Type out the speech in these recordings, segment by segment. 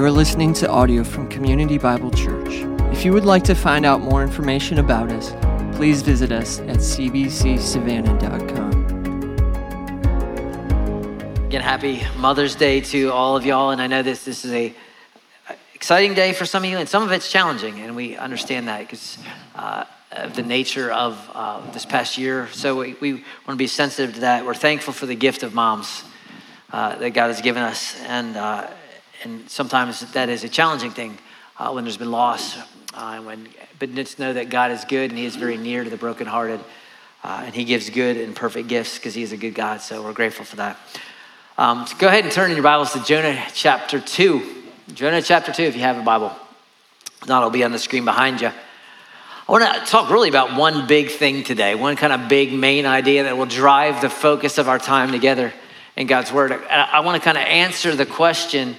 You are listening to audio from Community Bible Church. If you would like to find out more information about us, please visit us at cbcsavannah.com. Again, happy Mother's Day to all of y'all. And I know this, this is a exciting day for some of you, and some of it's challenging, and we understand that because uh, of the nature of uh, this past year. So we, we want to be sensitive to that. We're thankful for the gift of moms uh, that God has given us, and uh, and sometimes that is a challenging thing uh, when there's been loss. Uh, when, but just know that God is good, and He is very near to the brokenhearted, uh, and He gives good and perfect gifts because He is a good God. So we're grateful for that. Um, so go ahead and turn in your Bibles to Jonah chapter two. Jonah chapter two, if you have a Bible. If not, it'll be on the screen behind you. I want to talk really about one big thing today, one kind of big main idea that will drive the focus of our time together in God's Word. I want to kind of answer the question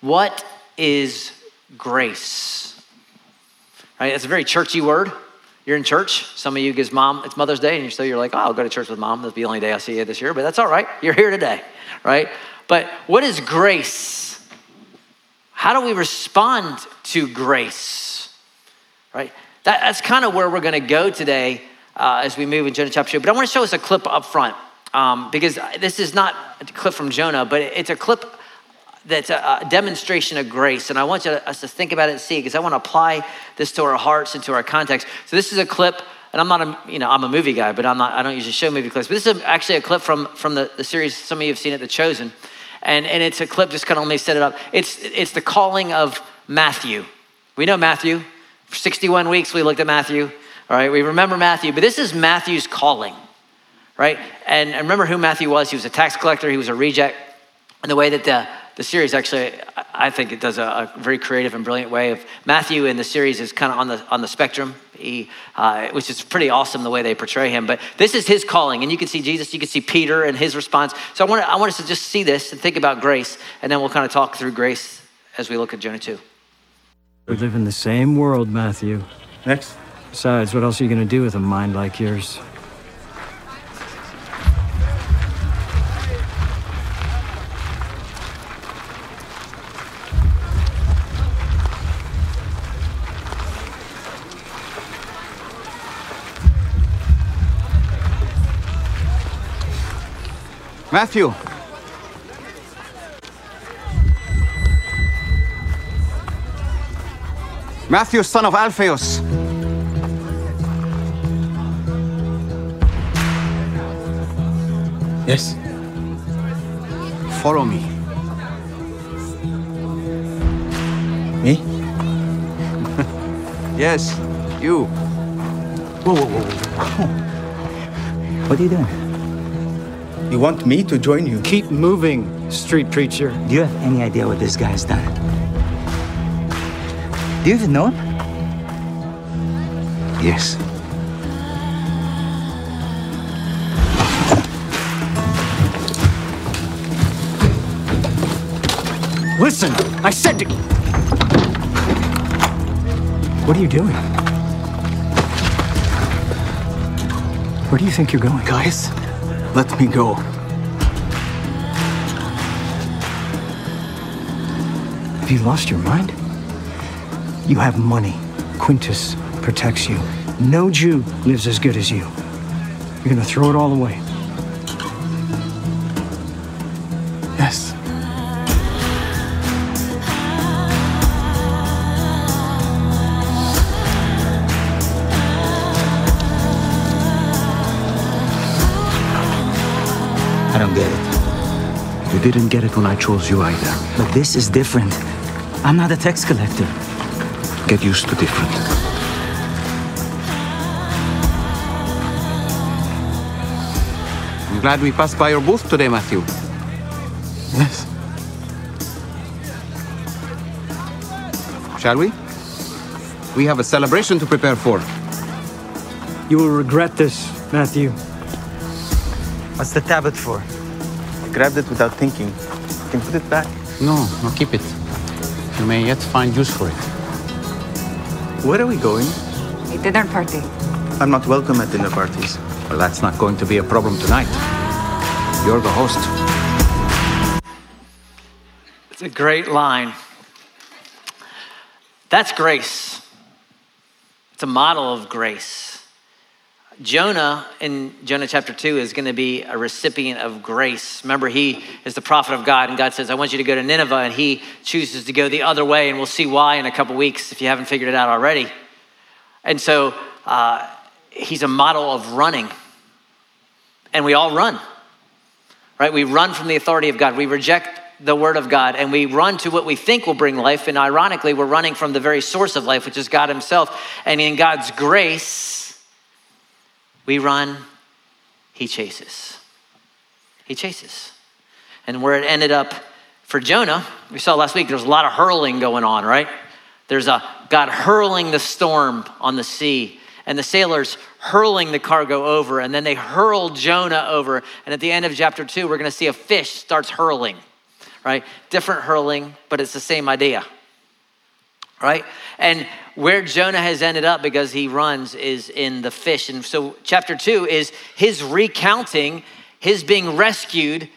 what is grace? Right? It's a very churchy word. You're in church. Some of you, because mom, it's Mother's Day, and you're still you're like, oh, I'll go to church with mom. That's the only day I see you this year, but that's all right. You're here today, right? But what is grace? How do we respond to grace? Right? That, that's kind of where we're going to go today uh, as we move in Jonah chapter 2. But I want to show us a clip up front um, because this is not a clip from Jonah, but it's a clip that's a, demonstration of grace. And I want you to, us to think about it and see because I want to apply this to our hearts and to our context. So this is a clip and I'm not a, you know, I'm a movie guy, but I'm not, I don't usually show movie clips. But this is actually a clip from, from the, the series, some of you have seen it, The Chosen. And, and it's a clip, just kind of let me set it up. It's, it's the calling of Matthew. We know Matthew. For 61 weeks, we looked at Matthew. All right, we remember Matthew, but this is Matthew's calling, right? And, and remember who Matthew was. He was a tax collector, he was a reject. And the way that the, the series actually, I think it does a, a, very creative and brilliant way of Matthew in the series is kind of on the on the spectrum, he, uh, which is pretty awesome the way they portray him. But this is his calling, and you can see Jesus, you can see Peter and his response. So I want I want us to just see this and think about grace, and then we'll kind of talk through grace as we look at Jonah two. We live in the same world, Matthew. Next. Besides, what else are you going to do with a mind like yours? Matthew. Matthew, son of Alphaeus. Yes. Follow me. Me? Yes, you. Whoa, whoa, whoa, whoa. What are you doing? You want me to join you? Keep moving, street preacher. Do you have any idea what this guy has done? Do you even know him? Yes. Listen, I said to. What are you doing? Where do you think you're going? Guys, me go. Have you lost your mind? You have money. Quintus protects you. No Jew lives as good as you. You're gonna throw it all away. You didn't get it when I chose you either. But this is different. I'm not a tax collector. Get used to different. I'm glad we passed by your booth today, Matthew. Yes. Shall we? We have a celebration to prepare for. You will regret this, Matthew. What's the tablet for? I grabbed it without thinking. You can put it back. No, no, keep it. You may yet find use for it. Where are we going? A dinner party. I'm not welcome at dinner parties. Well, that's not going to be a problem tonight. You're the host. It's a great line. That's grace. It's a model of grace. Jonah in Jonah chapter 2 is going to be a recipient of grace. Remember, he is the prophet of God, and God says, I want you to go to Nineveh, and he chooses to go the other way, and we'll see why in a couple weeks if you haven't figured it out already. And so uh, he's a model of running. And we all run, right? We run from the authority of God. We reject the word of God and we run to what we think will bring life. And ironically, we're running from the very source of life, which is God Himself. And in God's grace, we run, He chases. He chases. And where it ended up for Jonah, we saw last week, there's a lot of hurling going on, right? There's a God hurling the storm on the sea and the sailors hurling the cargo over, and then they hurl Jonah over. And at the end of chapter two, we're going to see a fish starts hurling right? Different hurling, but it's the same idea, right? And where Jonah has ended up because he runs is in the fish. And so, chapter two is his recounting his being rescued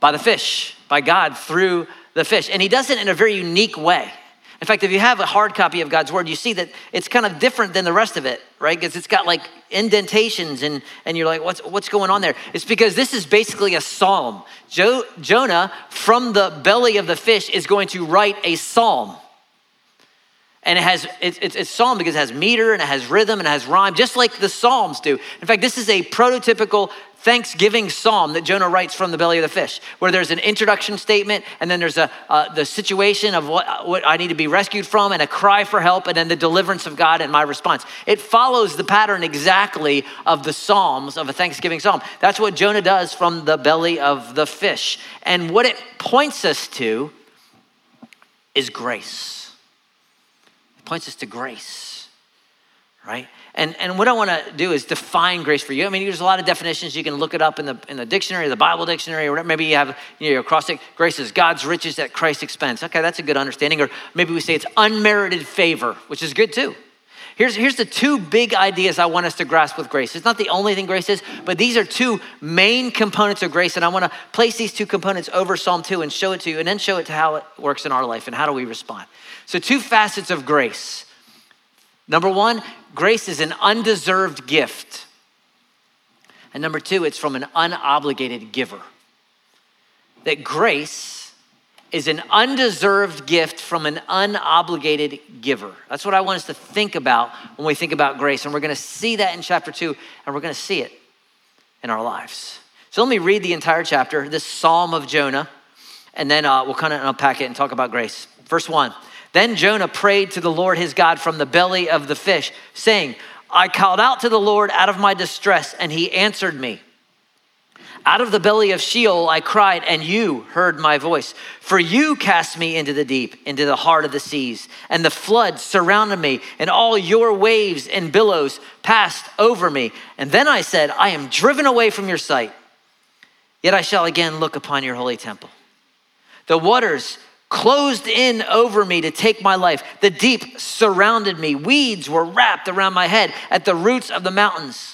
by the fish, by God through the fish. And he does it in a very unique way. In fact, if you have a hard copy of God's word, you see that it's kind of different than the rest of it, right? Because it's got like indentations and, and you're like, what's, what's going on there? It's because this is basically a psalm. Jo- Jonah, from the belly of the fish, is going to write a psalm. And it has, it's, it's, it's psalm because it has meter and it has rhythm and it has rhyme, just like the Psalms do. In fact, this is a prototypical thanksgiving psalm that Jonah writes from the belly of the fish, where there's an introduction statement, and then there's a, uh, the situation of what, what I need to be rescued from, and a cry for help, and then the deliverance of God and my response. It follows the pattern exactly of the psalms of a thanksgiving psalm. That's what Jonah does from the belly of the fish. And what it points us to is grace. Points us to grace, right? And, and what I want to do is define grace for you. I mean, there's a lot of definitions. You can look it up in the, in the dictionary, the Bible dictionary, or whatever. Maybe you have you know, your acrostic. Grace is God's riches at Christ's expense. Okay, that's a good understanding. Or maybe we say it's unmerited favor, which is good too. Here's, here's the two big ideas I want us to grasp with grace. It's not the only thing grace is, but these are two main components of grace. And I want to place these two components over Psalm 2 and show it to you, and then show it to how it works in our life and how do we respond. So, two facets of grace. Number one, grace is an undeserved gift. And number two, it's from an unobligated giver. That grace is an undeserved gift from an unobligated giver. That's what I want us to think about when we think about grace. And we're going to see that in chapter two, and we're going to see it in our lives. So let me read the entire chapter, this Psalm of Jonah, and then uh, we'll kind of unpack it and talk about grace. Verse one. Then Jonah prayed to the Lord his God from the belly of the fish, saying, I called out to the Lord out of my distress, and he answered me. Out of the belly of Sheol I cried, and you heard my voice. For you cast me into the deep, into the heart of the seas, and the flood surrounded me, and all your waves and billows passed over me. And then I said, I am driven away from your sight, yet I shall again look upon your holy temple. The waters closed in over me to take my life. The deep surrounded me. Weeds were wrapped around my head at the roots of the mountains.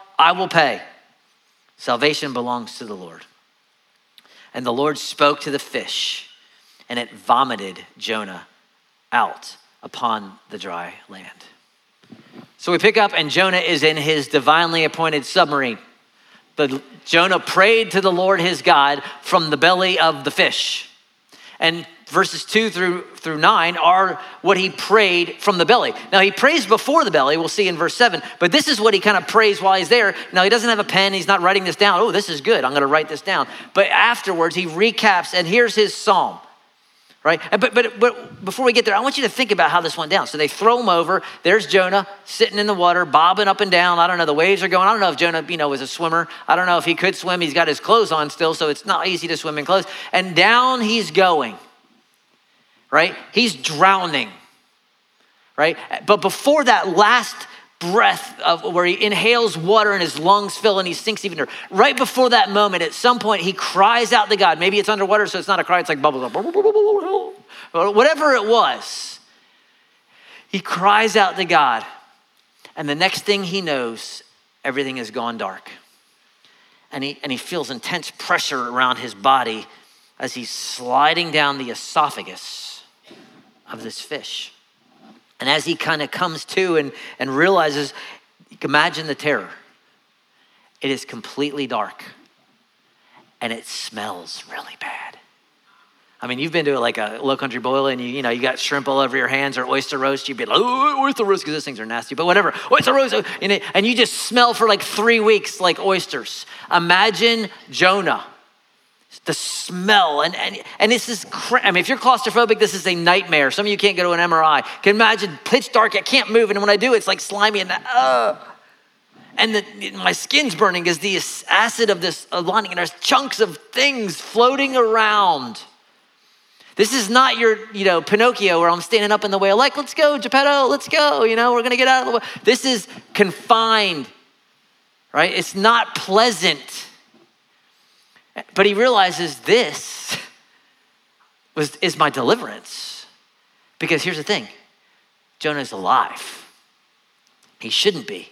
I will pay. Salvation belongs to the Lord. And the Lord spoke to the fish, and it vomited Jonah out upon the dry land. So we pick up, and Jonah is in his divinely appointed submarine. The, Jonah prayed to the Lord his God from the belly of the fish. And verses 2 through, through 9 are what he prayed from the belly. Now, he prays before the belly, we'll see in verse 7, but this is what he kind of prays while he's there. Now, he doesn't have a pen, he's not writing this down. Oh, this is good, I'm going to write this down. But afterwards, he recaps, and here's his psalm. Right? But, but, but before we get there, I want you to think about how this went down. So they throw him over. There's Jonah sitting in the water, bobbing up and down. I don't know. The waves are going. I don't know if Jonah, you know, was a swimmer. I don't know if he could swim. He's got his clothes on still, so it's not easy to swim in clothes. And down he's going right? He's drowning. right? But before that last breath of where he inhales water and his lungs fill and he sinks even deeper. Right before that moment, at some point, he cries out to God. Maybe it's underwater, so it's not a cry, it's like bubbles. Whatever it was, he cries out to God. And the next thing he knows, everything has gone dark. And he, and he feels intense pressure around his body as he's sliding down the esophagus of this fish. And as he kind of comes to and, and realizes, imagine the terror. It is completely dark and it smells really bad. I mean, you've been to like a low country boil and you, you know, you got shrimp all over your hands or oyster roast. You'd be like, oh, oyster roast, because those things are nasty, but whatever. Oyster roast, and you just smell for like three weeks like oysters. Imagine Jonah the smell and, and, and this is cra- i mean if you're claustrophobic this is a nightmare. Some of you can't go to an mri can imagine pitch dark i can't move and when i do it's like slimy and uh, and the, my skin's burning because the acid of this lining and there's chunks of things floating around. This is not your you know pinocchio where i'm standing up in the whale like let's go geppetto let's go you know we're gonna get out of the way this is confined right? It's not pleasant but he realizes this was, is my deliverance. Because here's the thing Jonah's alive. He shouldn't be.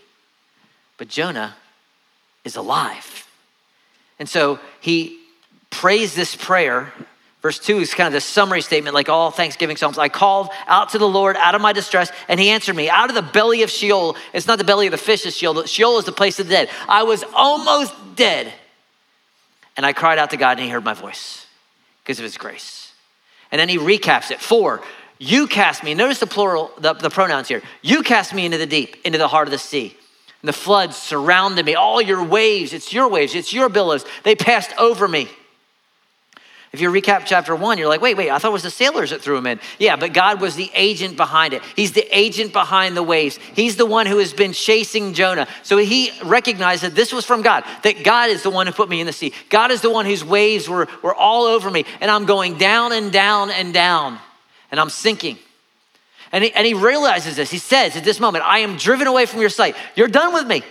But Jonah is alive. And so he prays this prayer. Verse 2 is kind of the summary statement, like all Thanksgiving Psalms. I called out to the Lord out of my distress, and he answered me. Out of the belly of Sheol, it's not the belly of the fish, it's Sheol. Sheol is the place of the dead. I was almost dead and I cried out to God and he heard my voice because of his grace. And then he recaps it. Four, you cast me. Notice the plural, the, the pronouns here. You cast me into the deep, into the heart of the sea. And the floods surrounded me. All your waves, it's your waves, it's your billows. They passed over me. If you recap chapter one, you're like, wait, wait, I thought it was the sailors that threw him in. Yeah, but God was the agent behind it. He's the agent behind the waves. He's the one who has been chasing Jonah. So he recognized that this was from God, that God is the one who put me in the sea. God is the one whose waves were, were all over me. And I'm going down and down and down, and I'm sinking. And he, and he realizes this. He says at this moment, I am driven away from your sight. You're done with me.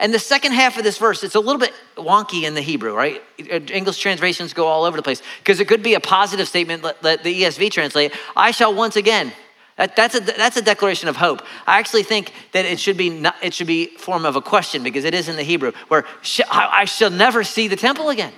And the second half of this verse, it's a little bit wonky in the Hebrew, right? English translations go all over the place because it could be a positive statement that the ESV translate, I shall once again. That, that's, a, that's a declaration of hope. I actually think that it should be not, it should be form of a question because it is in the Hebrew where I shall never see the temple again.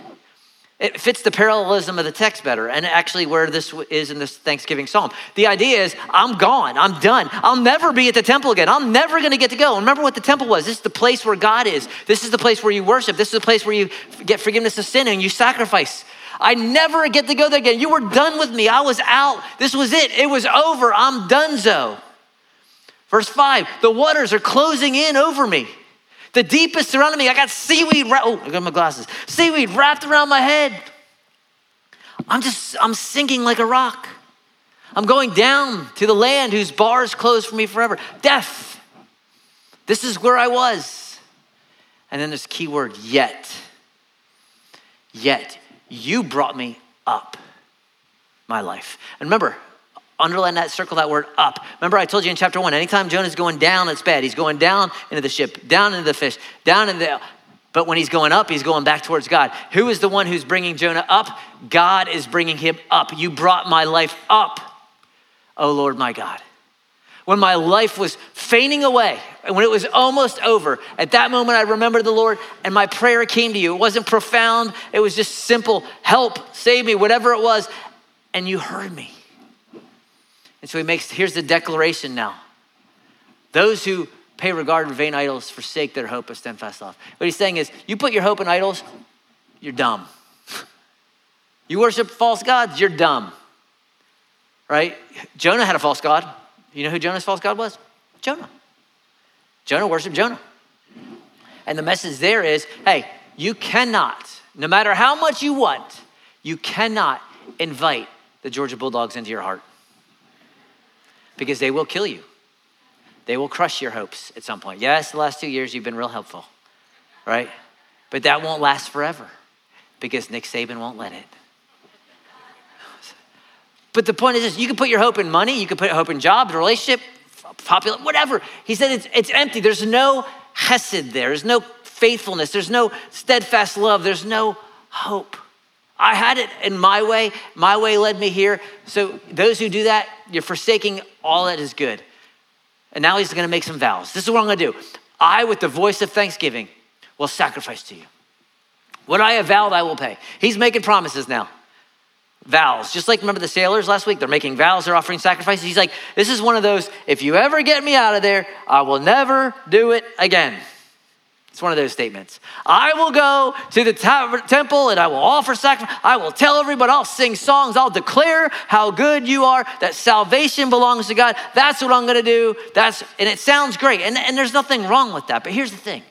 It fits the parallelism of the text better, and actually where this is in this Thanksgiving psalm. The idea is, I'm gone, I'm done. I'll never be at the temple again. I'm never gonna get to go. Remember what the temple was. This is the place where God is. This is the place where you worship. This is the place where you get forgiveness of sin and you sacrifice. I never get to go there again. You were done with me. I was out. This was it. It was over. I'm done so. Verse five, the waters are closing in over me. The deep is surrounding me. I got seaweed. Ra- oh, I got my glasses. Seaweed wrapped around my head. I'm just, I'm sinking like a rock. I'm going down to the land whose bars closed for me forever. Death. This is where I was. And then this key word, yet. Yet you brought me up my life. And remember, Underline that, circle that word up. Remember, I told you in chapter one, anytime Jonah's going down, it's bad. He's going down into the ship, down into the fish, down into the. But when he's going up, he's going back towards God. Who is the one who's bringing Jonah up? God is bringing him up. You brought my life up, oh Lord my God. When my life was fainting away, and when it was almost over, at that moment I remembered the Lord and my prayer came to you. It wasn't profound, it was just simple help, save me, whatever it was. And you heard me. And so he makes, here's the declaration now. Those who pay regard to vain idols forsake their hope of steadfast love. What he's saying is, you put your hope in idols, you're dumb. You worship false gods, you're dumb. Right? Jonah had a false god. You know who Jonah's false god was? Jonah. Jonah worshiped Jonah. And the message there is hey, you cannot, no matter how much you want, you cannot invite the Georgia Bulldogs into your heart because they will kill you. They will crush your hopes at some point. Yes, the last two years you've been real helpful, right? But that won't last forever because Nick Saban won't let it. But the point is this you can put your hope in money, you can put hope in jobs, relationship, popular, whatever. He said it's, it's empty. There's no hesed there. There's no faithfulness. There's no steadfast love. There's no hope. I had it in my way. My way led me here. So those who do that, you're forsaking all that is good. And now he's going to make some vows. This is what I'm going to do. I, with the voice of thanksgiving, will sacrifice to you. What I have vowed, I will pay. He's making promises now. Vows. Just like remember the sailors last week? They're making vows, they're offering sacrifices. He's like, this is one of those, if you ever get me out of there, I will never do it again. It's one of those statements. I will go to the temple and I will offer sacrifice. I will tell everybody, I'll sing songs, I'll declare how good you are, that salvation belongs to God. That's what I'm going to do. That's and it sounds great. And, and there's nothing wrong with that. But here's the thing.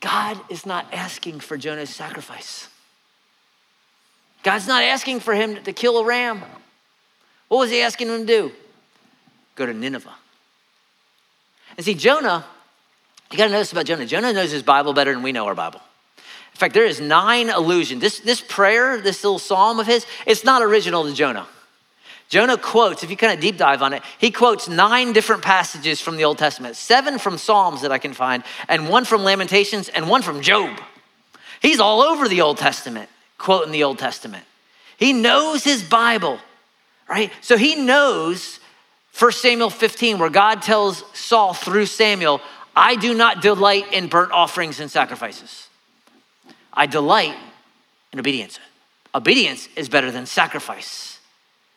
God is not asking for Jonah's sacrifice. God's not asking for him to kill a ram. What was he asking him to do? Go to Nineveh. And see, Jonah you got to know this about Jonah. Jonah knows his Bible better than we know our Bible. In fact, there is nine allusions. This, this prayer, this little psalm of his, it's not original to Jonah. Jonah quotes, if you kind of deep dive on it, he quotes nine different passages from the Old Testament, seven from Psalms that I can find, and one from Lamentations, and one from Job. He's all over the Old Testament, quoting the Old Testament. He knows his Bible, right? So he knows 1 Samuel 15, where God tells Saul through Samuel, I do not delight in burnt offerings and sacrifices. I delight in obedience. Obedience is better than sacrifice,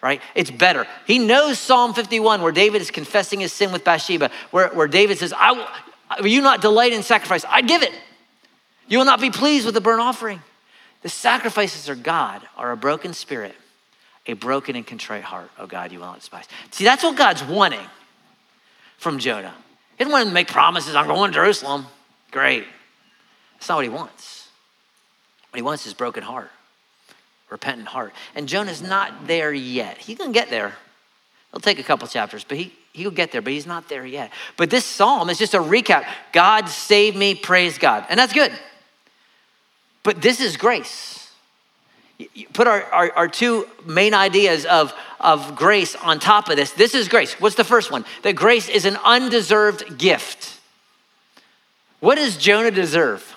right? It's better. He knows Psalm 51, where David is confessing his sin with Bathsheba, where, where David says, I will, will you not delight in sacrifice? I give it. You will not be pleased with the burnt offering. The sacrifices of God are a broken spirit, a broken and contrite heart. Oh God, you will not despise. See, that's what God's wanting from Jonah. He doesn't want to make promises, I'm going to Jerusalem. Great. That's not what he wants. What he wants is broken heart, repentant heart. And Jonah's not there yet. He can get there. It'll take a couple chapters, but he, he'll get there, but he's not there yet. But this psalm is just a recap. God save me, praise God. And that's good. But this is grace put our, our, our, two main ideas of, of grace on top of this. This is grace. What's the first one? That grace is an undeserved gift. What does Jonah deserve?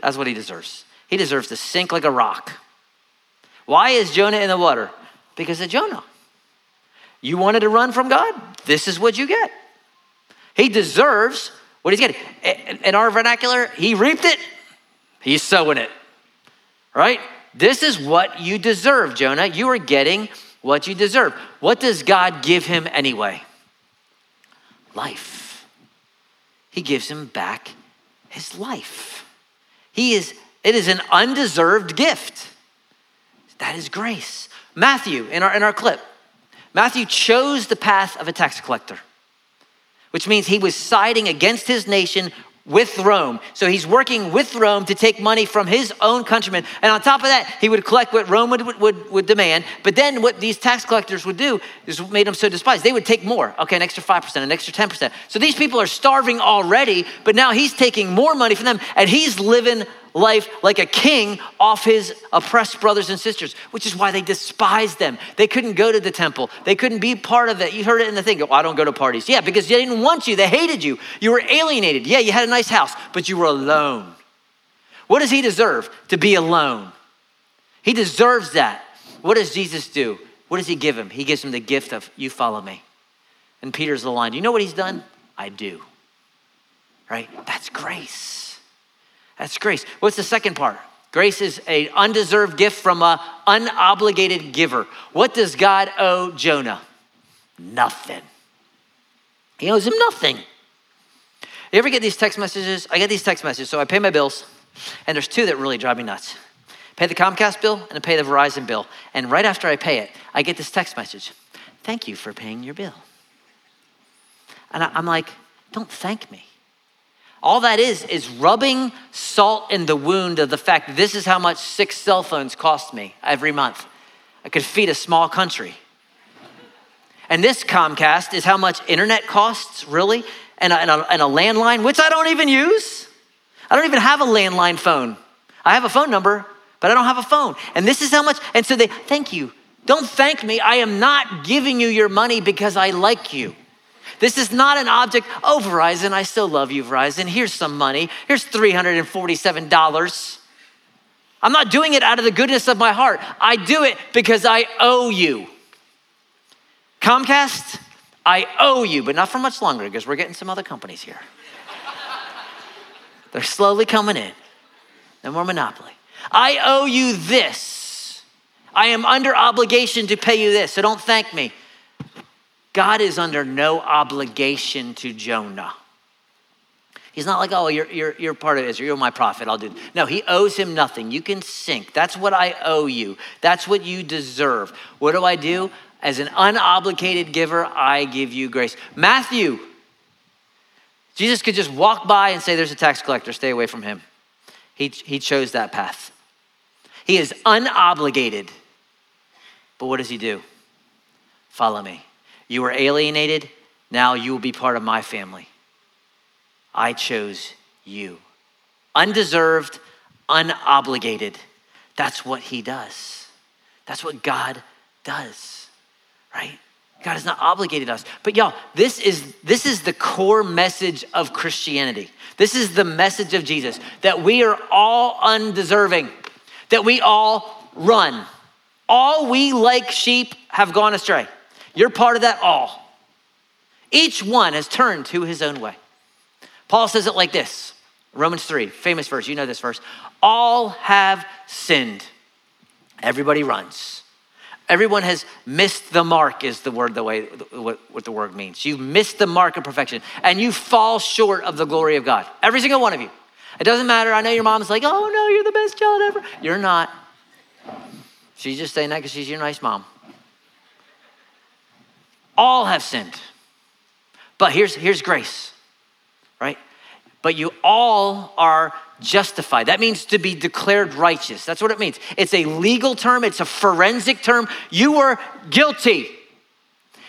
That's what he deserves. He deserves to sink like a rock. Why is Jonah in the water? Because of Jonah. You wanted to run from God? This is what you get. He deserves what he's getting. In our vernacular, he reaped it, He's sowing it, right? This is what you deserve, Jonah. You are getting what you deserve. What does God give him anyway? Life. He gives him back his life. He is, it is an undeserved gift. That is grace. Matthew, in our, in our clip, Matthew chose the path of a tax collector, which means he was siding against his nation with Rome. So he's working with Rome to take money from his own countrymen. And on top of that, he would collect what Rome would, would, would demand. But then what these tax collectors would do is what made them so despised. They would take more. Okay, an extra 5%, an extra 10%. So these people are starving already, but now he's taking more money from them and he's living life like a king off his oppressed brothers and sisters, which is why they despised them. They couldn't go to the temple, they couldn't be part of it. You heard it in the thing. Oh, I don't go to parties. Yeah, because they didn't want you, they hated you. You were alienated. Yeah, you had a nice house, but you were alone. What does he deserve? To be alone. He deserves that. What does Jesus do? What does he give him? He gives him the gift of, You follow me. And Peter's the line. You know what he's done? I do. Right? That's grace. That's grace. What's the second part? Grace is an undeserved gift from an unobligated giver. What does God owe Jonah? Nothing. He owes him nothing. You ever get these text messages? I get these text messages. So I pay my bills, and there's two that really drive me nuts. pay the Comcast bill and I pay the Verizon bill. And right after I pay it, I get this text message. Thank you for paying your bill. And I'm like, don't thank me. All that is, is rubbing salt in the wound of the fact this is how much six cell phones cost me every month. I could feed a small country. And this Comcast is how much internet costs, really, and a, and, a, and a landline, which I don't even use. I don't even have a landline phone. I have a phone number, but I don't have a phone. And this is how much, and so they, thank you Don't thank me. I am not giving you your money because I like you. This is not an object. Oh, Verizon, I still love you, Verizon. Here's some money. Here's $347. I'm not doing it out of the goodness of my heart. I do it because I owe you. Comcast, I owe you, but not for much longer because we're getting some other companies here. They're slowly coming in. No more monopoly. I owe you this. I am under obligation to pay you this, so don't thank me. God is under no obligation to Jonah. He's not like, oh, you're, you're, you're part of Israel. You're my prophet. I'll do. No, he owes him nothing. You can sink. That's what I owe you. That's what you deserve. What do I do? As an unobligated giver, I give you grace. Matthew, Jesus could just walk by and say, there's a tax collector. Stay away from him. He, he chose that path. He is unobligated. But what does he do? Follow me. You were alienated. Now you will be part of my family. I chose you. Undeserved, unobligated. That's what he does. That's what God does, right? God has not obligated us. But y'all, this is this is the core message of Christianity. This is the message of Jesus that we are all undeserving, that we all run. All we like sheep have gone astray. You're part of that all. Each one has turned to his own way. Paul says it like this Romans 3, famous verse, you know this verse. All have sinned. Everybody runs. Everyone has missed the mark, is the word, the way, what, what the word means. You've missed the mark of perfection and you fall short of the glory of God. Every single one of you. It doesn't matter. I know your mom's like, oh no, you're the best child ever. You're not. She's just saying that because she's your nice mom. All have sinned. But here's, here's grace, right? But you all are justified. That means to be declared righteous. That's what it means. It's a legal term, it's a forensic term. You were guilty.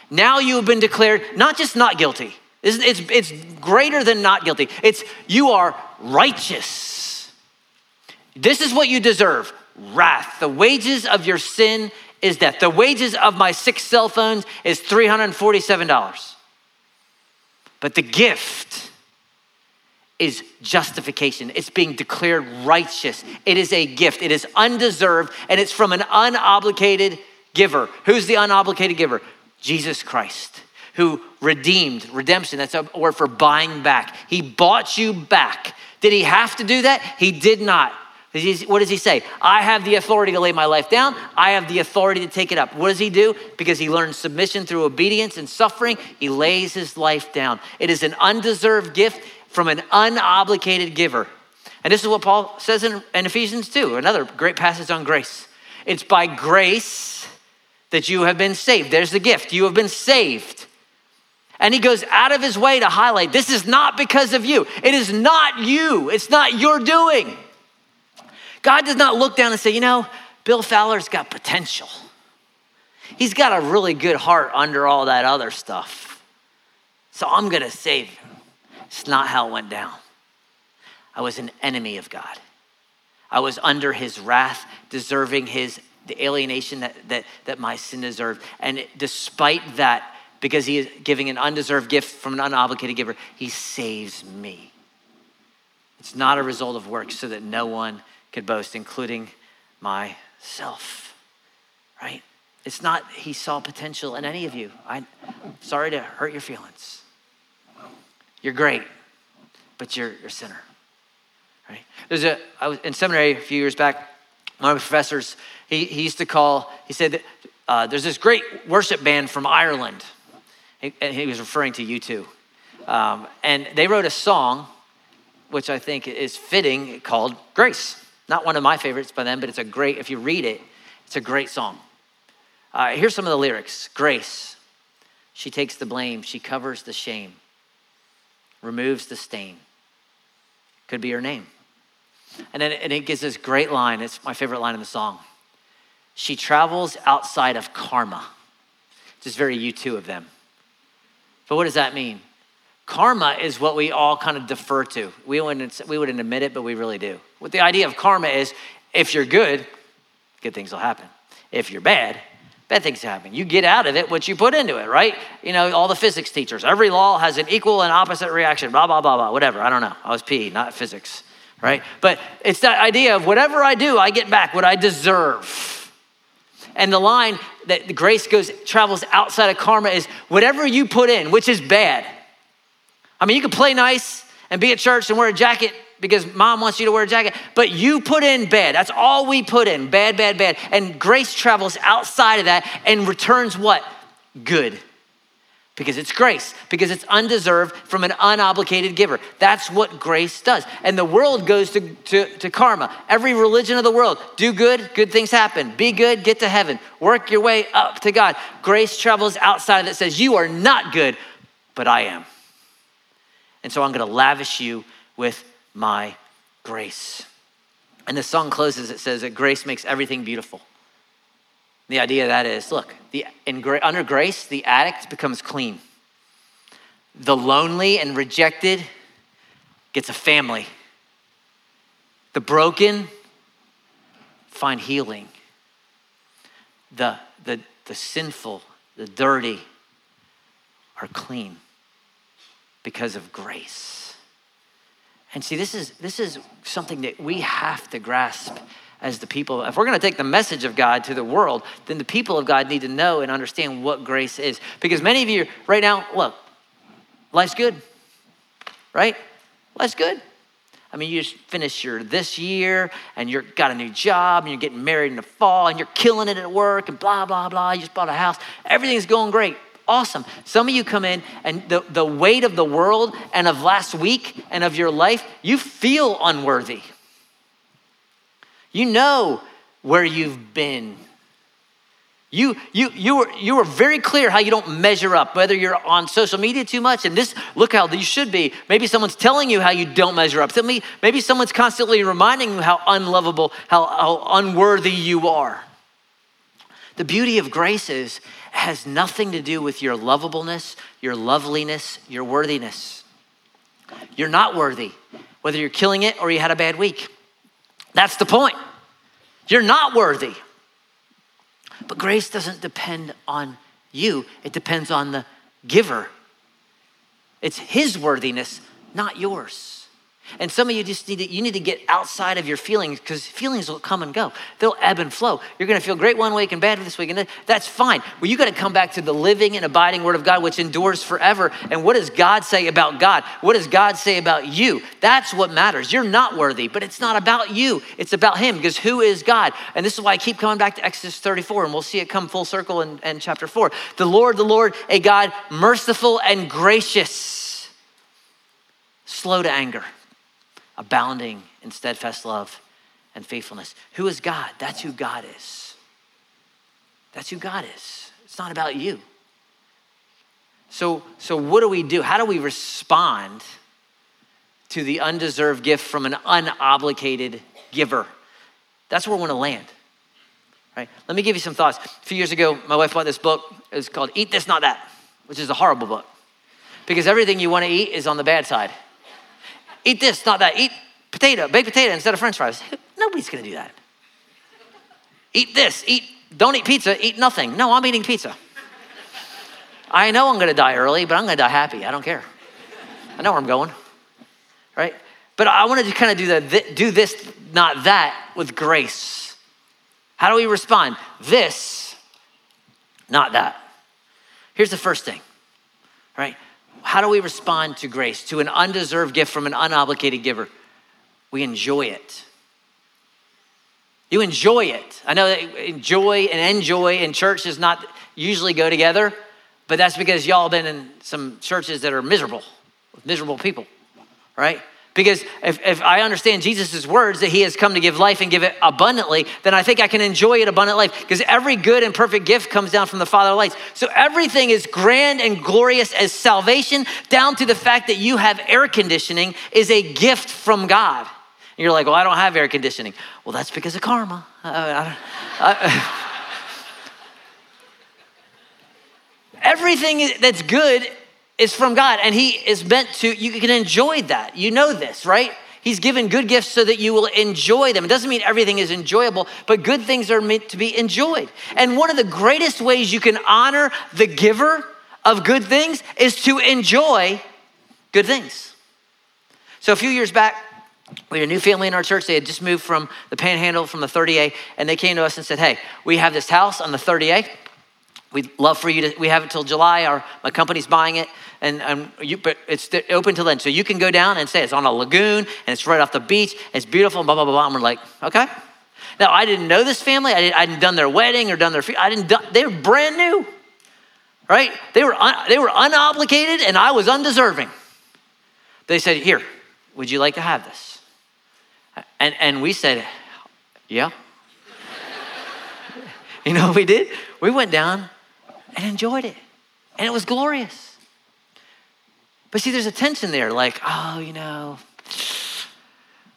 Now you have been declared not just not guilty, it's, it's, it's greater than not guilty. It's you are righteous. This is what you deserve wrath. The wages of your sin is death. The wages of my six cell phones is $347. But the gift is justification. It's being declared righteous. It is a gift. It is undeserved and it's from an unobligated giver. Who's the unobligated giver? Jesus Christ, who redeemed, redemption, that's a word for buying back. He bought you back. Did he have to do that? He did not. What does he say? I have the authority to lay my life down. I have the authority to take it up. What does he do? Because he learns submission through obedience and suffering, he lays his life down. It is an undeserved gift from an unobligated giver. And this is what Paul says in, in Ephesians 2, another great passage on grace. It's by grace that you have been saved. There's the gift. You have been saved. And he goes out of his way to highlight this is not because of you. It is not you. It's not your doing. God does not look down and say, you know, Bill Fowler's got potential. He's got a really good heart under all that other stuff. So I'm going to save him. It's not how it went down. I was an enemy of God. I was under his wrath, deserving his the alienation that, that, that my sin deserved. And despite that, because he is giving an undeserved gift from an unobligated giver, he saves me. It's not a result of works so that no one could boast, including myself, right? It's not he saw potential in any of you. I'm sorry to hurt your feelings. You're great, but you're, you're a sinner, right? There's a, I was in seminary a few years back, one of the professors, he, he used to call, he said, that, uh, there's this great worship band from Ireland. He, and he was referring to U2 Um, and they wrote a song, which I think is fitting, called Grace. Not one of my favorites by them, but it's a great, if you read it, it's a great song. Uh, here's some of the lyrics Grace. She takes the blame, she covers the shame, removes the stain. Could be her name. And then and it gives this great line. It's my favorite line in the song. She travels outside of karma. Just very U2 of them. But what does that mean? Karma is what we all kind of defer to. We wouldn't, we wouldn't admit it, but we really do. What the idea of karma is if you're good, good things will happen. If you're bad, bad things happen. You get out of it what you put into it, right? You know, all the physics teachers. Every law has an equal and opposite reaction, blah, blah, blah, blah, whatever. I don't know. I was PE, not physics, right? But it's that idea of whatever I do, I get back what I deserve. And the line that grace goes travels outside of karma is whatever you put in, which is bad. I mean, you can play nice and be at church and wear a jacket because mom wants you to wear a jacket, but you put in bad. That's all we put in bad, bad, bad. And grace travels outside of that and returns what? Good. Because it's grace, because it's undeserved from an unobligated giver. That's what grace does. And the world goes to, to, to karma. Every religion of the world do good, good things happen. Be good, get to heaven. Work your way up to God. Grace travels outside that says, You are not good, but I am. And so I'm going to lavish you with my grace. And the song closes, it says that grace makes everything beautiful. The idea of that is look, the, in, under grace, the addict becomes clean. The lonely and rejected gets a family. The broken find healing. The, the, the sinful, the dirty are clean because of grace. And see, this is, this is something that we have to grasp as the people. If we're going to take the message of God to the world, then the people of God need to know and understand what grace is. Because many of you right now, look, life's good, right? Life's good. I mean, you just finished your this year and you're got a new job and you're getting married in the fall and you're killing it at work and blah, blah, blah. You just bought a house. Everything's going great awesome. Some of you come in and the, the weight of the world and of last week and of your life, you feel unworthy. You know where you've been. You, you, you, were, you were very clear how you don't measure up, whether you're on social media too much, and this, look how you should be. Maybe someone's telling you how you don't measure up. Maybe, maybe someone's constantly reminding you how unlovable, how, how unworthy you are. The beauty of grace is has nothing to do with your lovableness, your loveliness, your worthiness. You're not worthy, whether you're killing it or you had a bad week. That's the point. You're not worthy. But grace doesn't depend on you, it depends on the giver. It's his worthiness, not yours. And some of you just need to, you need to get outside of your feelings because feelings will come and go. They'll ebb and flow. You're going to feel great one week and bad this week, and that's fine. Well, you got to come back to the living and abiding Word of God, which endures forever. And what does God say about God? What does God say about you? That's what matters. You're not worthy, but it's not about you. It's about Him because who is God? And this is why I keep coming back to Exodus 34, and we'll see it come full circle in, in chapter 4. The Lord, the Lord, a God merciful and gracious, slow to anger abounding in steadfast love and faithfulness. Who is God? That's who God is. That's who God is. It's not about you. So, so what do we do? How do we respond to the undeserved gift from an unobligated giver? That's where we want to land. Right? Let me give you some thoughts. A few years ago, my wife bought this book. It's called Eat This, Not That, which is a horrible book because everything you want to eat is on the bad side. Eat this, not that. Eat potato, baked potato instead of french fries. Nobody's gonna do that. Eat this, eat, don't eat pizza, eat nothing. No, I'm eating pizza. I know I'm gonna die early, but I'm gonna die happy. I don't care. I know where I'm going, right? But I wanted to just kind of do the do this, not that, with grace. How do we respond? This, not that. Here's the first thing, right? How do we respond to grace, to an undeserved gift from an unobligated giver? We enjoy it. You enjoy it. I know that enjoy and enjoy in church does not usually go together, but that's because y'all been in some churches that are miserable, with miserable people, right? Because if, if I understand Jesus' words that he has come to give life and give it abundantly, then I think I can enjoy it abundant life. Because every good and perfect gift comes down from the Father of lights. So everything is grand and glorious as salvation, down to the fact that you have air conditioning is a gift from God. And you're like, well, I don't have air conditioning. Well, that's because of karma. Uh, uh, everything that's good is from God and He is meant to, you can enjoy that. You know this, right? He's given good gifts so that you will enjoy them. It doesn't mean everything is enjoyable, but good things are meant to be enjoyed. And one of the greatest ways you can honor the giver of good things is to enjoy good things. So a few years back, we had a new family in our church. They had just moved from the panhandle from the 30A, and they came to us and said, Hey, we have this house on the 30A. We'd love for you to, we have it till July. Our, my company's buying it, and, and you, but it's open till then. So you can go down and say it's on a lagoon, and it's right off the beach, it's beautiful, blah, blah, blah, blah. And we're like, okay. Now, I didn't know this family. I, hadn't done their wedding or done their, I didn't, they were brand new, right? They were, un, they were unobligated, and I was undeserving. They said, here, would you like to have this? And, and we said, yeah. you know what we did? We went down and enjoyed it. And it was glorious. But see, there's a tension there, like, oh, you know,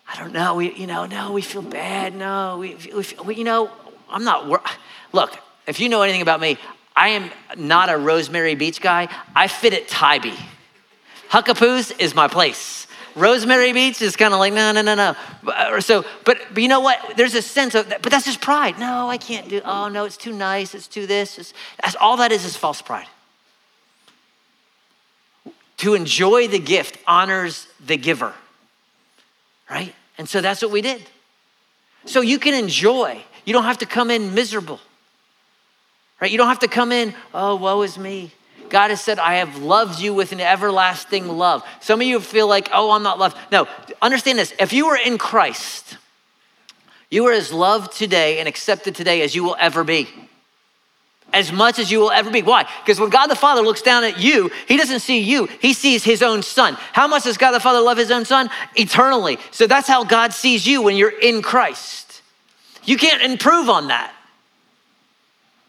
I don't know. We, you know, no, we feel bad. No, we, we, we you know, I'm not. Wor- Look, if you know anything about me, I am not a Rosemary Beach guy. I fit at Tybee. Huc-A-Poo's is my place. Rosemary Beach is kind of like, no, no, no, no. So, but, but you know what? There's a sense of, but that's just pride. No, I can't do, oh no, it's too nice, it's too this. It's, that's, all that is is false pride. To enjoy the gift honors the giver, right? And so that's what we did. So you can enjoy. You don't have to come in miserable, right? You don't have to come in, oh, woe is me. God has said, I have loved you with an everlasting love. Some of you feel like, oh, I'm not loved. No, understand this. If you are in Christ, you are as loved today and accepted today as you will ever be. As much as you will ever be. Why? Because when God the Father looks down at you, He doesn't see you, He sees His own Son. How much does God the Father love His own Son? Eternally. So that's how God sees you when you're in Christ. You can't improve on that.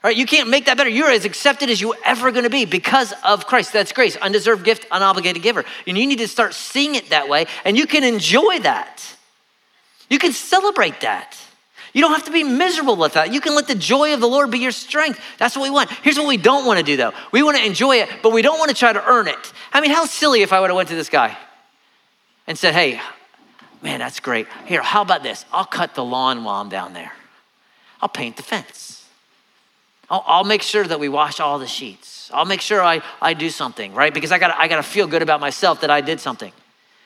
Right? You can't make that better. You're as accepted as you're ever going to be because of Christ. That's grace, undeserved gift, unobligated giver. And you need to start seeing it that way, and you can enjoy that. You can celebrate that. You don't have to be miserable with that. You can let the joy of the Lord be your strength. That's what we want. Here's what we don't want to do though. We want to enjoy it, but we don't want to try to earn it. I mean, how silly if I would have went to this guy and said, "Hey, man, that's great. Here, how about this? I'll cut the lawn while I'm down there. I'll paint the fence. I'll, I'll, make sure that we wash all the sheets. I'll make sure I, I do something, right? Because I got I got to feel good about myself that I did something.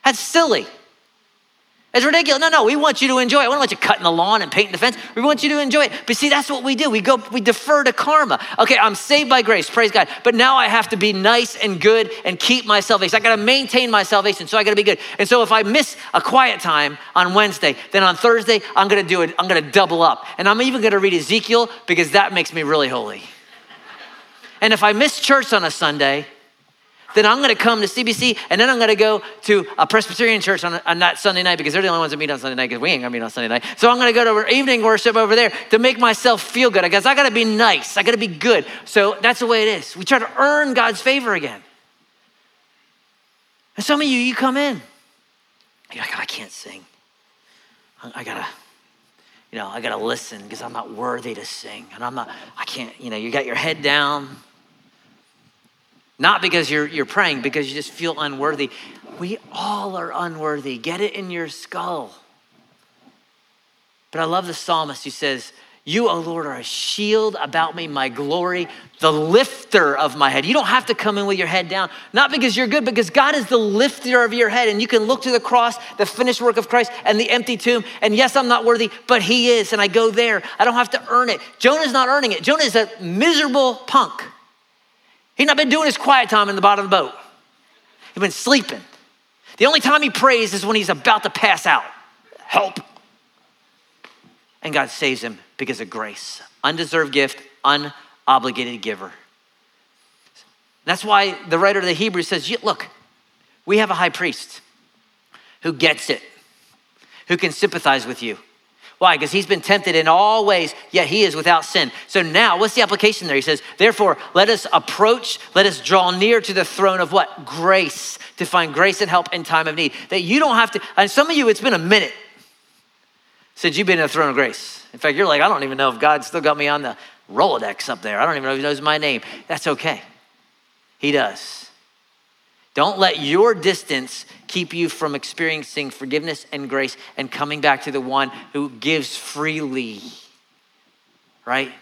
That's silly. It's ridiculous. No, no, we want you to enjoy it. We don't want you cutting the lawn and painting the fence. We want you to enjoy it. But see, that's what we do. We go, we defer to karma. Okay, I'm saved by grace, praise God. But now I have to be nice and good and keep my salvation. I gotta maintain my salvation, so I gotta be good. And so if I miss a quiet time on Wednesday, then on Thursday, I'm gonna do it, I'm gonna double up. And I'm even gonna read Ezekiel because that makes me really holy. And if I miss church on a Sunday, then I'm going to come to CBC and then I'm going to go to a Presbyterian church on, on that Sunday night because they're the only ones that meet on Sunday night because we ain't going to meet on Sunday night. So I'm going to go to evening worship over there to make myself feel good. I guess I got to be nice. I got to be good. So that's the way it is. We try to earn God's favor again. And some of you, you come in, you're like, oh, I can't sing. I got to you know, I got to listen because I'm not worthy to sing. And I'm not, I can't, you know, you got your head down. Not because you're, you're praying, because you just feel unworthy. We all are unworthy. Get it in your skull. But I love the psalmist who says, You, O Lord, are a shield about me, my glory, the lifter of my head. You don't have to come in with your head down, not because you're good, because God is the lifter of your head. And you can look to the cross, the finished work of Christ, and the empty tomb. And yes, I'm not worthy, but He is. And I go there. I don't have to earn it. Jonah's not earning it. Jonah is a miserable punk. He's not been doing his quiet time in the bottom of the boat. He's been sleeping. The only time he prays is when he's about to pass out. Help. And God saves him because of grace. Undeserved gift, unobligated giver. That's why the writer of the Hebrews says, Look, we have a high priest who gets it, who can sympathize with you. Why? Because he's been tempted in all ways, yet he is without sin. So now, what's the application there? He says, Therefore, let us approach, let us draw near to the throne of what? Grace, to find grace and help in time of need. That you don't have to, and some of you, it's been a minute since you've been in the throne of grace. In fact, you're like, I don't even know if God still got me on the Rolodex up there. I don't even know if he knows my name. That's okay. He does. Don't let your distance keep you from experiencing forgiveness and grace and coming back to the one who gives freely. Right?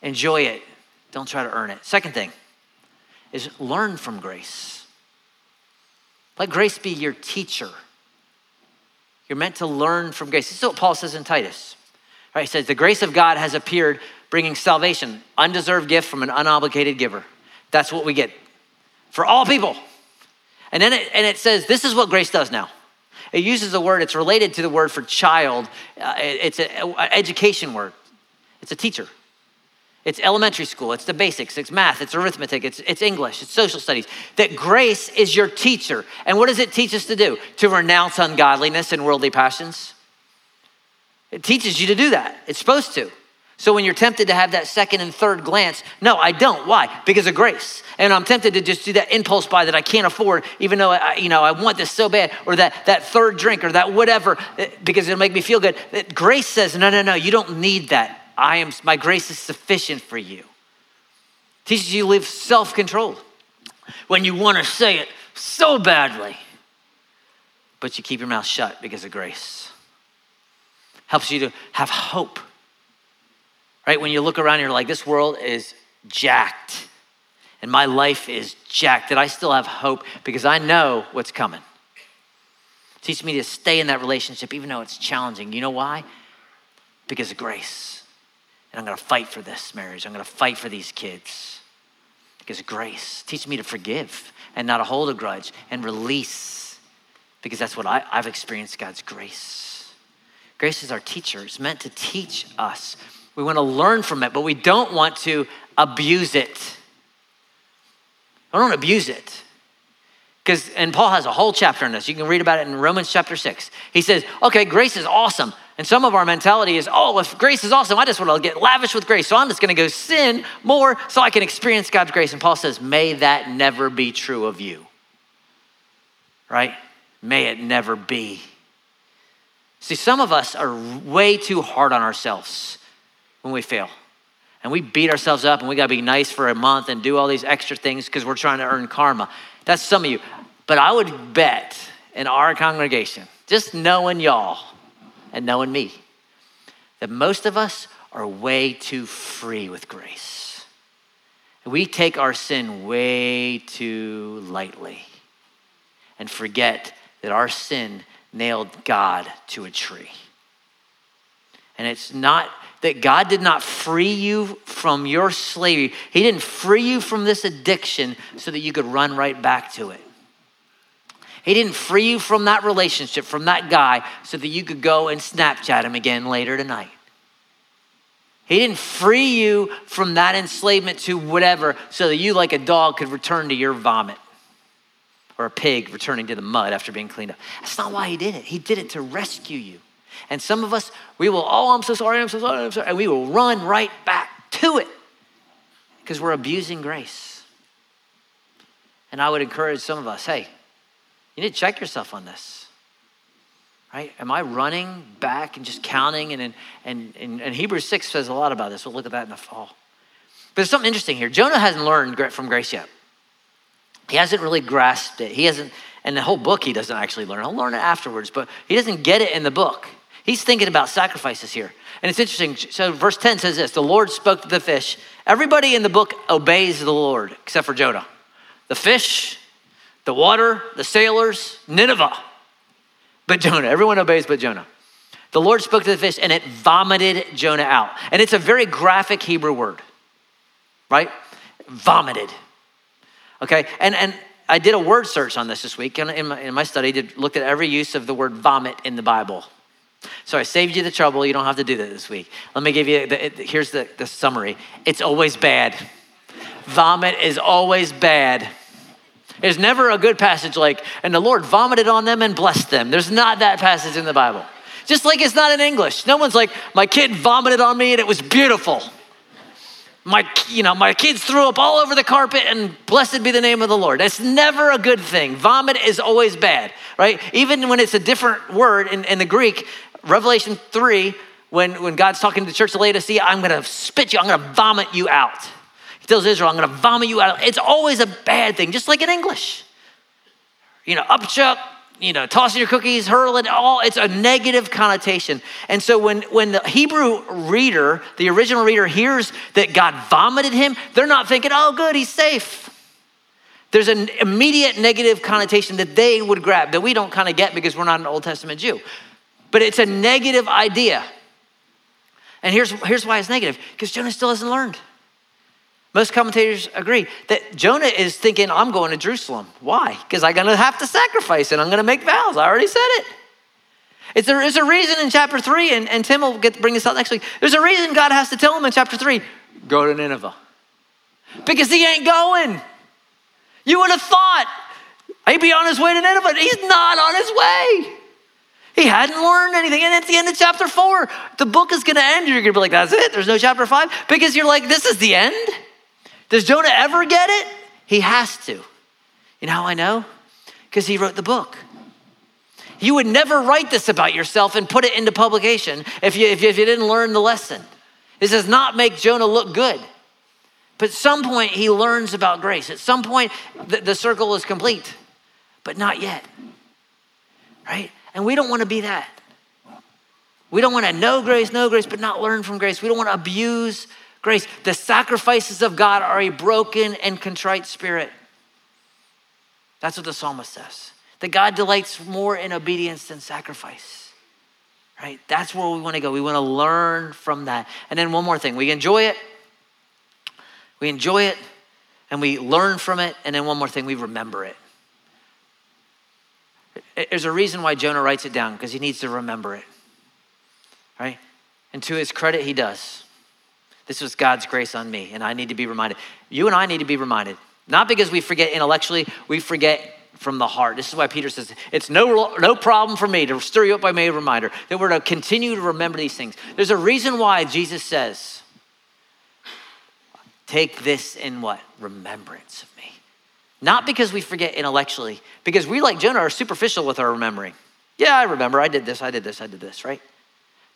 Enjoy it. Don't try to earn it. Second thing is learn from grace. Let grace be your teacher. You're meant to learn from grace. This is what Paul says in Titus. Right, he says, The grace of God has appeared, bringing salvation, undeserved gift from an unobligated giver. That's what we get for all people. And then it, and it says, This is what grace does now. It uses a word, it's related to the word for child. Uh, it's an education word, it's a teacher. It's elementary school, it's the basics, it's math, it's arithmetic, it's, it's English, it's social studies. That grace is your teacher. And what does it teach us to do? To renounce ungodliness and worldly passions. It teaches you to do that. It's supposed to. So when you're tempted to have that second and third glance, no, I don't. Why? Because of grace. And I'm tempted to just do that impulse buy that I can't afford, even though I, you know I want this so bad, or that that third drink, or that whatever, eh, because it'll make me feel good. Grace says, no, no, no, you don't need that. I am, my grace is sufficient for you. Teaches you to live self controlled when you want to say it so badly, but you keep your mouth shut because of grace. Helps you to have hope. Right? When you look around, you're like, this world is jacked, and my life is jacked, that I still have hope because I know what's coming. Teach me to stay in that relationship even though it's challenging. You know why? Because of grace. And I'm going to fight for this marriage. I'm going to fight for these kids. Because grace. Teach me to forgive and not to hold a grudge and release. Because that's what I, I've experienced God's grace. Grace is our teacher, it's meant to teach us. We want to learn from it, but we don't want to abuse it. I don't abuse it. Because, and Paul has a whole chapter on this. You can read about it in Romans chapter 6. He says, okay, grace is awesome. And some of our mentality is, oh, if grace is awesome, I just want to get lavish with grace. So I'm just going to go sin more so I can experience God's grace. And Paul says, may that never be true of you. Right? May it never be. See, some of us are way too hard on ourselves when we fail. And we beat ourselves up and we got to be nice for a month and do all these extra things because we're trying to earn karma. That's some of you. But I would bet in our congregation, just knowing y'all, and knowing me that most of us are way too free with grace. We take our sin way too lightly and forget that our sin nailed God to a tree. And it's not that God did not free you from your slavery, He didn't free you from this addiction so that you could run right back to it. He didn't free you from that relationship, from that guy, so that you could go and Snapchat him again later tonight. He didn't free you from that enslavement to whatever so that you, like a dog, could return to your vomit or a pig returning to the mud after being cleaned up. That's not why he did it. He did it to rescue you. And some of us, we will, oh, I'm so sorry, I'm so sorry, I'm sorry, and we will run right back to it because we're abusing grace. And I would encourage some of us, hey, you need to check yourself on this. Right? Am I running back and just counting? And, and, and, and Hebrews 6 says a lot about this. We'll look at that in the fall. But there's something interesting here. Jonah hasn't learned from grace yet. He hasn't really grasped it. He hasn't, and the whole book he doesn't actually learn. He'll learn it afterwards, but he doesn't get it in the book. He's thinking about sacrifices here. And it's interesting. So, verse 10 says this The Lord spoke to the fish. Everybody in the book obeys the Lord except for Jonah. The fish the water, the sailors, Nineveh. But Jonah, everyone obeys but Jonah. The Lord spoke to the fish and it vomited Jonah out. And it's a very graphic Hebrew word, right? Vomited. Okay, and, and I did a word search on this this week in my, in my study, did, looked at every use of the word vomit in the Bible. So I saved you the trouble. You don't have to do that this week. Let me give you, the, here's the, the summary. It's always bad. Vomit is always bad. There's never a good passage like, and the Lord vomited on them and blessed them. There's not that passage in the Bible. Just like it's not in English. No one's like, my kid vomited on me and it was beautiful. My, you know, my kids threw up all over the carpet and blessed be the name of the Lord. That's never a good thing. Vomit is always bad, right? Even when it's a different word in, in the Greek, Revelation 3, when, when God's talking to the church of Laodicea, I'm gonna spit you, I'm gonna vomit you out. He tells Israel, I'm going to vomit you out. It's always a bad thing, just like in English. you know, upchuck, you know, tossing your cookies, hurling, all it's a negative connotation. And so when when the Hebrew reader, the original reader hears that God vomited him, they're not thinking, "Oh, good, he's safe." There's an immediate negative connotation that they would grab that we don't kind of get because we're not an Old Testament Jew. But it's a negative idea. And here's, here's why it's negative because Jonah still hasn't learned. Most commentators agree that Jonah is thinking, I'm going to Jerusalem. Why? Because I'm going to have to sacrifice and I'm going to make vows. I already said it. It's a, there's a reason in chapter three, and, and Tim will get bring this out next week. There's a reason God has to tell him in chapter three, go to Nineveh. Because he ain't going. You would have thought he'd be on his way to Nineveh. He's not on his way. He hadn't learned anything. And at the end of chapter four, the book is going to end. You're going to be like, that's it. There's no chapter five. Because you're like, this is the end. Does Jonah ever get it? He has to. You know how I know? Because he wrote the book. You would never write this about yourself and put it into publication if you, if you, if you didn't learn the lesson. This does not make Jonah look good. But at some point, he learns about grace. At some point, the, the circle is complete, but not yet. Right? And we don't want to be that. We don't want to know grace, know grace, but not learn from grace. We don't want to abuse grace. The sacrifices of God are a broken and contrite spirit. That's what the psalmist says. That God delights more in obedience than sacrifice. Right? That's where we want to go. We want to learn from that. And then one more thing we enjoy it, we enjoy it, and we learn from it. And then one more thing we remember it. There's a reason why Jonah writes it down because he needs to remember it. Right? And to his credit, he does. This was God's grace on me, and I need to be reminded. You and I need to be reminded. Not because we forget intellectually, we forget from the heart. This is why Peter says, It's no, no problem for me to stir you up by a reminder that we're to continue to remember these things. There's a reason why Jesus says, Take this in what? Remembrance of me. Not because we forget intellectually, because we, like Jonah, are superficial with our remembering. Yeah, I remember. I did this, I did this, I did this, right?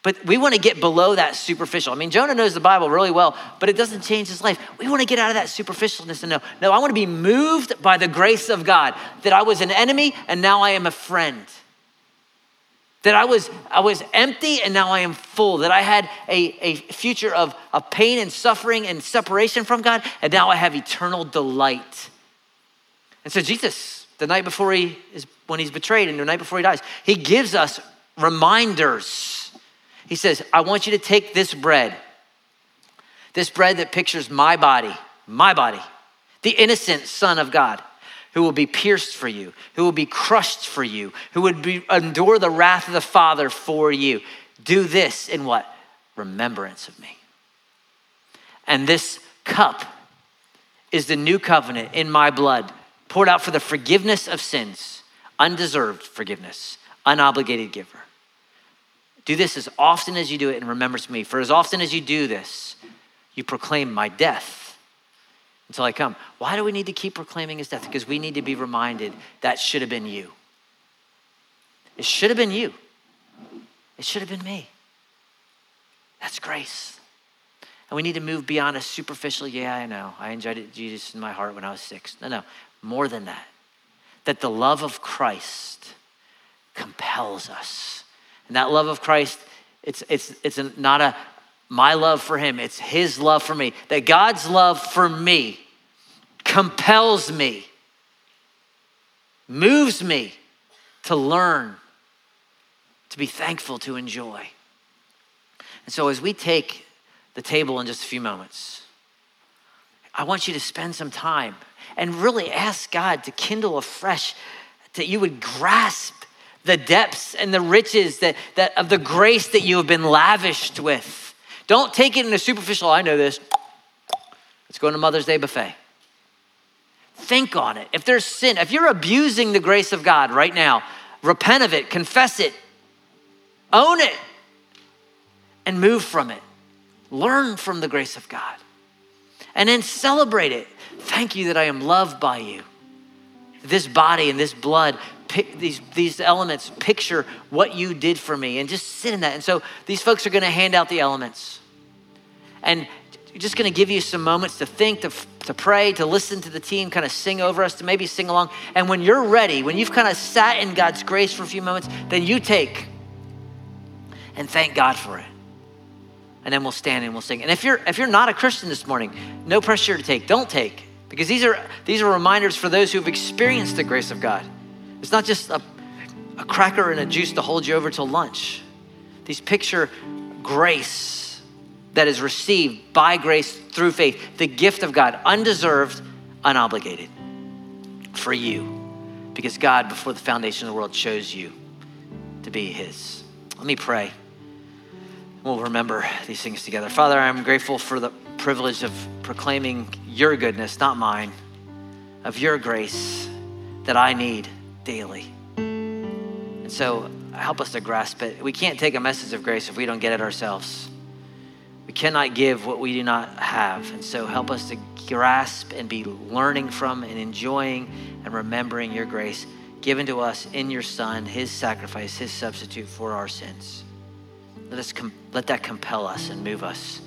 But we want to get below that superficial. I mean, Jonah knows the Bible really well, but it doesn't change his life. We want to get out of that superficialness and know, no, I want to be moved by the grace of God that I was an enemy and now I am a friend. That I was, I was empty and now I am full. That I had a, a future of, of pain and suffering and separation from God, and now I have eternal delight. And so, Jesus, the night before he is, when he's betrayed and the night before he dies, he gives us reminders he says, I want you to take this bread, this bread that pictures my body, my body, the innocent Son of God, who will be pierced for you, who will be crushed for you, who would be, endure the wrath of the Father for you. Do this in what? Remembrance of me. And this cup is the new covenant in my blood, poured out for the forgiveness of sins, undeserved forgiveness, unobligated giver. Do this as often as you do it in remembrance of me. For as often as you do this, you proclaim my death until I come. Why do we need to keep proclaiming his death? Because we need to be reminded that should have been you. It should have been you. It should have been me. That's grace. And we need to move beyond a superficial, yeah, I know. I enjoyed Jesus in my heart when I was six. No, no, more than that. That the love of Christ compels us and that love of Christ, it's, it's, it's not a my love for him, it's his love for me. That God's love for me compels me, moves me to learn, to be thankful, to enjoy. And so as we take the table in just a few moments, I want you to spend some time and really ask God to kindle afresh that you would grasp the depths and the riches that, that of the grace that you have been lavished with. Don't take it in a superficial, I know this. Let's go to Mother's Day buffet. Think on it. If there's sin, if you're abusing the grace of God right now, repent of it, confess it, own it, and move from it. Learn from the grace of God. And then celebrate it. Thank you that I am loved by you. This body and this blood these, these elements picture what you did for me and just sit in that. And so these folks are going to hand out the elements. And just going to give you some moments to think, to, to pray, to listen to the team kind of sing over us, to maybe sing along. And when you're ready, when you've kind of sat in God's grace for a few moments, then you take and thank God for it. And then we'll stand and we'll sing. And if you're if you're not a Christian this morning, no pressure to take. Don't take. Because these are these are reminders for those who've experienced the grace of God. It's not just a, a cracker and a juice to hold you over till lunch. These picture grace that is received by grace through faith, the gift of God, undeserved, unobligated for you. Because God, before the foundation of the world, chose you to be His. Let me pray. We'll remember these things together. Father, I'm grateful for the privilege of proclaiming your goodness, not mine, of your grace that I need daily. And so help us to grasp it. We can't take a message of grace if we don't get it ourselves. We cannot give what we do not have. And so help us to grasp and be learning from and enjoying and remembering your grace given to us in your Son, his sacrifice, his substitute for our sins. Let, us com- let that compel us and move us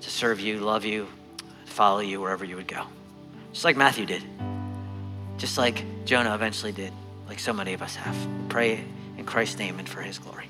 to serve you, love you, follow you wherever you would go. Just like Matthew did, just like Jonah eventually did, like so many of us have. Pray in Christ's name and for his glory.